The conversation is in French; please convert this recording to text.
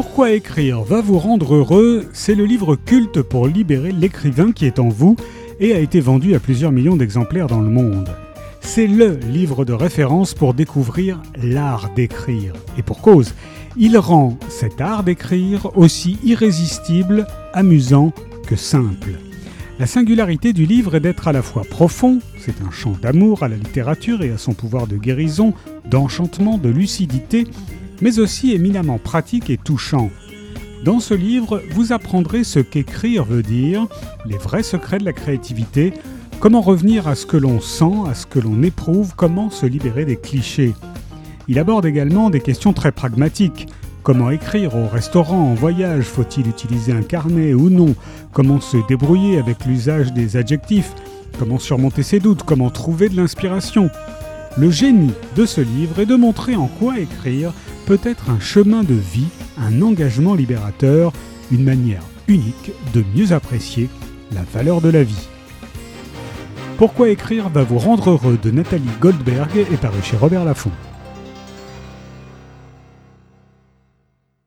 Pourquoi écrire va vous rendre heureux C'est le livre culte pour libérer l'écrivain qui est en vous et a été vendu à plusieurs millions d'exemplaires dans le monde. C'est le livre de référence pour découvrir l'art d'écrire. Et pour cause, il rend cet art d'écrire aussi irrésistible, amusant que simple. La singularité du livre est d'être à la fois profond, c'est un chant d'amour à la littérature et à son pouvoir de guérison, d'enchantement, de lucidité, mais aussi éminemment pratique et touchant. Dans ce livre, vous apprendrez ce qu'écrire veut dire, les vrais secrets de la créativité, comment revenir à ce que l'on sent, à ce que l'on éprouve, comment se libérer des clichés. Il aborde également des questions très pragmatiques. Comment écrire au restaurant, en voyage? Faut-il utiliser un carnet ou non? Comment se débrouiller avec l'usage des adjectifs? Comment surmonter ses doutes? Comment trouver de l'inspiration? Le génie de ce livre est de montrer en quoi écrire peut être un chemin de vie, un engagement libérateur, une manière unique de mieux apprécier la valeur de la vie. Pourquoi écrire va vous rendre heureux de Nathalie Goldberg est paru chez Robert Laffont.